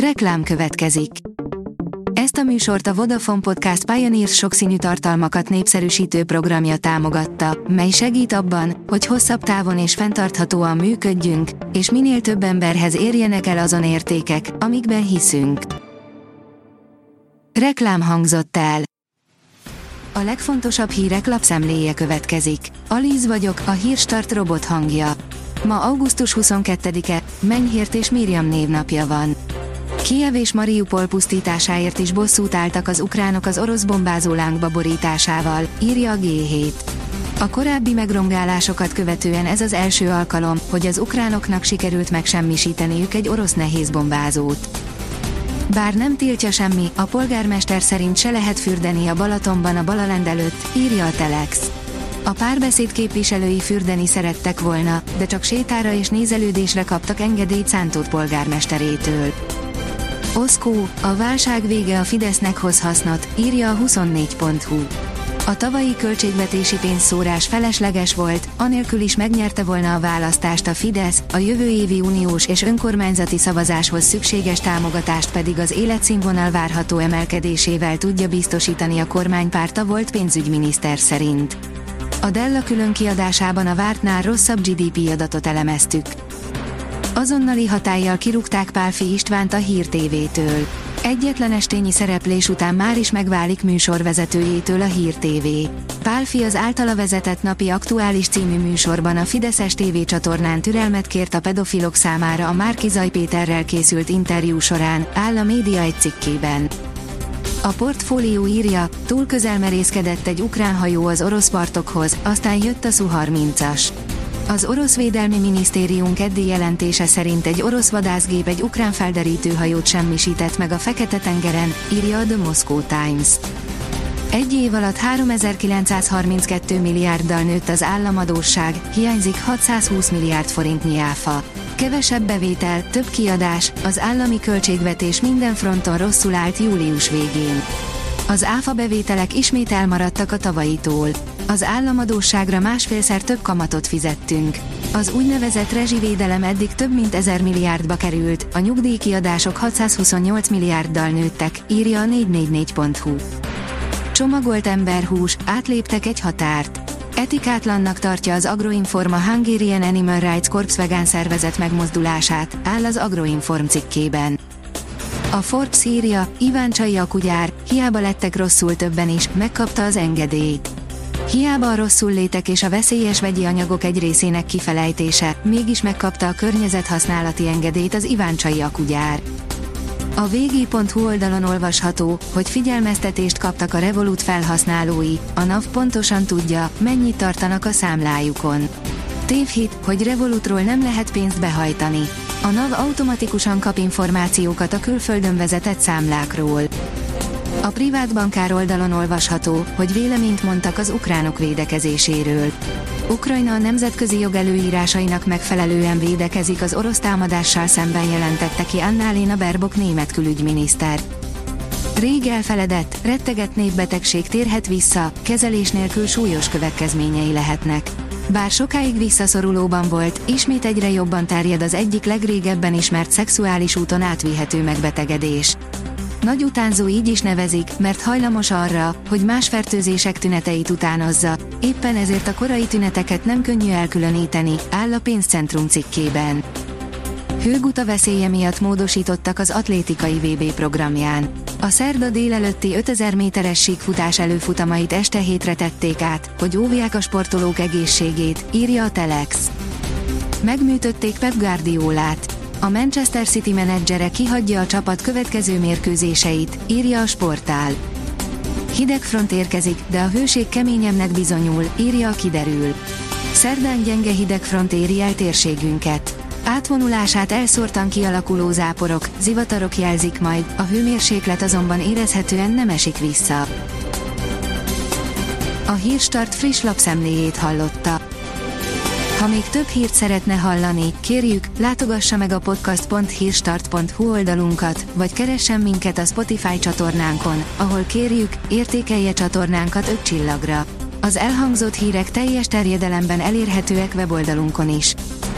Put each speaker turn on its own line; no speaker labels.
Reklám következik. Ezt a műsort a Vodafone Podcast Pioneers sokszínű tartalmakat népszerűsítő programja támogatta, mely segít abban, hogy hosszabb távon és fenntarthatóan működjünk, és minél több emberhez érjenek el azon értékek, amikben hiszünk. Reklám hangzott el. A legfontosabb hírek lapszemléje következik. Alíz vagyok, a hírstart robot hangja. Ma augusztus 22-e, Menyhért és Miriam névnapja van. Kiev és Mariupol pusztításáért is bosszút álltak az ukránok az orosz bombázó lángba borításával, írja a G7. A korábbi megrongálásokat követően ez az első alkalom, hogy az ukránoknak sikerült megsemmisíteniük egy orosz nehézbombázót. Bár nem tiltja semmi, a polgármester szerint se lehet fürdeni a Balatonban a Balalend előtt, írja a Telex. A párbeszéd képviselői fürdeni szerettek volna, de csak sétára és nézelődésre kaptak engedélyt Szántót polgármesterétől. Oszkó, a válság vége a Fidesznek hoz hasznot, írja a 24.hu. A tavalyi költségvetési pénzszórás felesleges volt, anélkül is megnyerte volna a választást a Fidesz, a jövő évi uniós és önkormányzati szavazáshoz szükséges támogatást pedig az életszínvonal várható emelkedésével tudja biztosítani a kormánypárta volt pénzügyminiszter szerint. A Della külön kiadásában a vártnál rosszabb GDP adatot elemeztük. Azonnali hatállyal kirúgták Pálfi Istvánt a Hír TV-től. Egyetlen estényi szereplés után már is megválik műsorvezetőjétől a Hír TV. Pálfi az általa vezetett napi aktuális című műsorban a Fideszes TV csatornán türelmet kért a pedofilok számára a Márki Zaj Péterrel készült interjú során, áll a média egy cikkében. A portfólió írja, túl közel merészkedett egy ukrán hajó az orosz partokhoz, aztán jött a Su-30-as. Az orosz védelmi minisztérium keddi jelentése szerint egy orosz vadászgép egy ukrán felderítőhajót semmisített meg a Fekete-tengeren, írja a The Moscow Times. Egy év alatt 3932 milliárddal nőtt az államadóság, hiányzik 620 milliárd forintnyi áfa. Kevesebb bevétel, több kiadás, az állami költségvetés minden fronton rosszul állt július végén. Az áfa bevételek ismét elmaradtak a tavalyitól. Az államadóságra másfélszer több kamatot fizettünk. Az úgynevezett rezsivédelem eddig több mint 1000 milliárdba került, a nyugdíjkiadások 628 milliárddal nőttek, írja a 444.hu. Csomagolt emberhús, átléptek egy határt. Etikátlannak tartja az Agroinform a Hungarian Animal Rights Corps vegán szervezet megmozdulását, áll az Agroinform cikkében. A Forbes írja, Csai a kugyár, hiába lettek rosszul többen is, megkapta az engedélyt. Hiába a rosszul létek és a veszélyes vegyi anyagok egy részének kifelejtése, mégis megkapta a környezethasználati engedélyt az Csai a kugyár. A vg.hu oldalon olvasható, hogy figyelmeztetést kaptak a Revolut felhasználói, a NAV pontosan tudja, mennyit tartanak a számlájukon. Tévhit, hogy Revolutról nem lehet pénzt behajtani. A NAV automatikusan kap információkat a külföldön vezetett számlákról. A privát bankár oldalon olvasható, hogy véleményt mondtak az ukránok védekezéséről. Ukrajna a nemzetközi jog előírásainak megfelelően védekezik az orosz támadással szemben jelentette ki Annalena Berbok német külügyminiszter. Rég elfeledett, retteget népbetegség térhet vissza, kezelés nélkül súlyos következményei lehetnek. Bár sokáig visszaszorulóban volt, ismét egyre jobban terjed az egyik legrégebben ismert szexuális úton átvihető megbetegedés. Nagy utánzó így is nevezik, mert hajlamos arra, hogy más fertőzések tüneteit utánozza, éppen ezért a korai tüneteket nem könnyű elkülöníteni, áll a pénzcentrum cikkében. Hőguta veszélye miatt módosítottak az atlétikai VB programján. A szerda délelőtti 5000 méteres síkfutás előfutamait este hétre tették át, hogy óvják a sportolók egészségét, írja a Telex. Megműtötték Pep Guardiolát. A Manchester City menedzsere kihagyja a csapat következő mérkőzéseit, írja a sportál. Hideg front érkezik, de a hőség keményemnek bizonyul, írja a kiderül. Szerdán gyenge hidegfront éri el térségünket. Átvonulását elszórtan kialakuló záporok, zivatarok jelzik majd, a hőmérséklet azonban érezhetően nem esik vissza. A Hírstart friss lapszemléjét hallotta. Ha még több hírt szeretne hallani, kérjük, látogassa meg a podcast.hírstart.hu oldalunkat, vagy keressen minket a Spotify csatornánkon, ahol kérjük, értékelje csatornánkat 5 csillagra. Az elhangzott hírek teljes terjedelemben elérhetőek weboldalunkon is.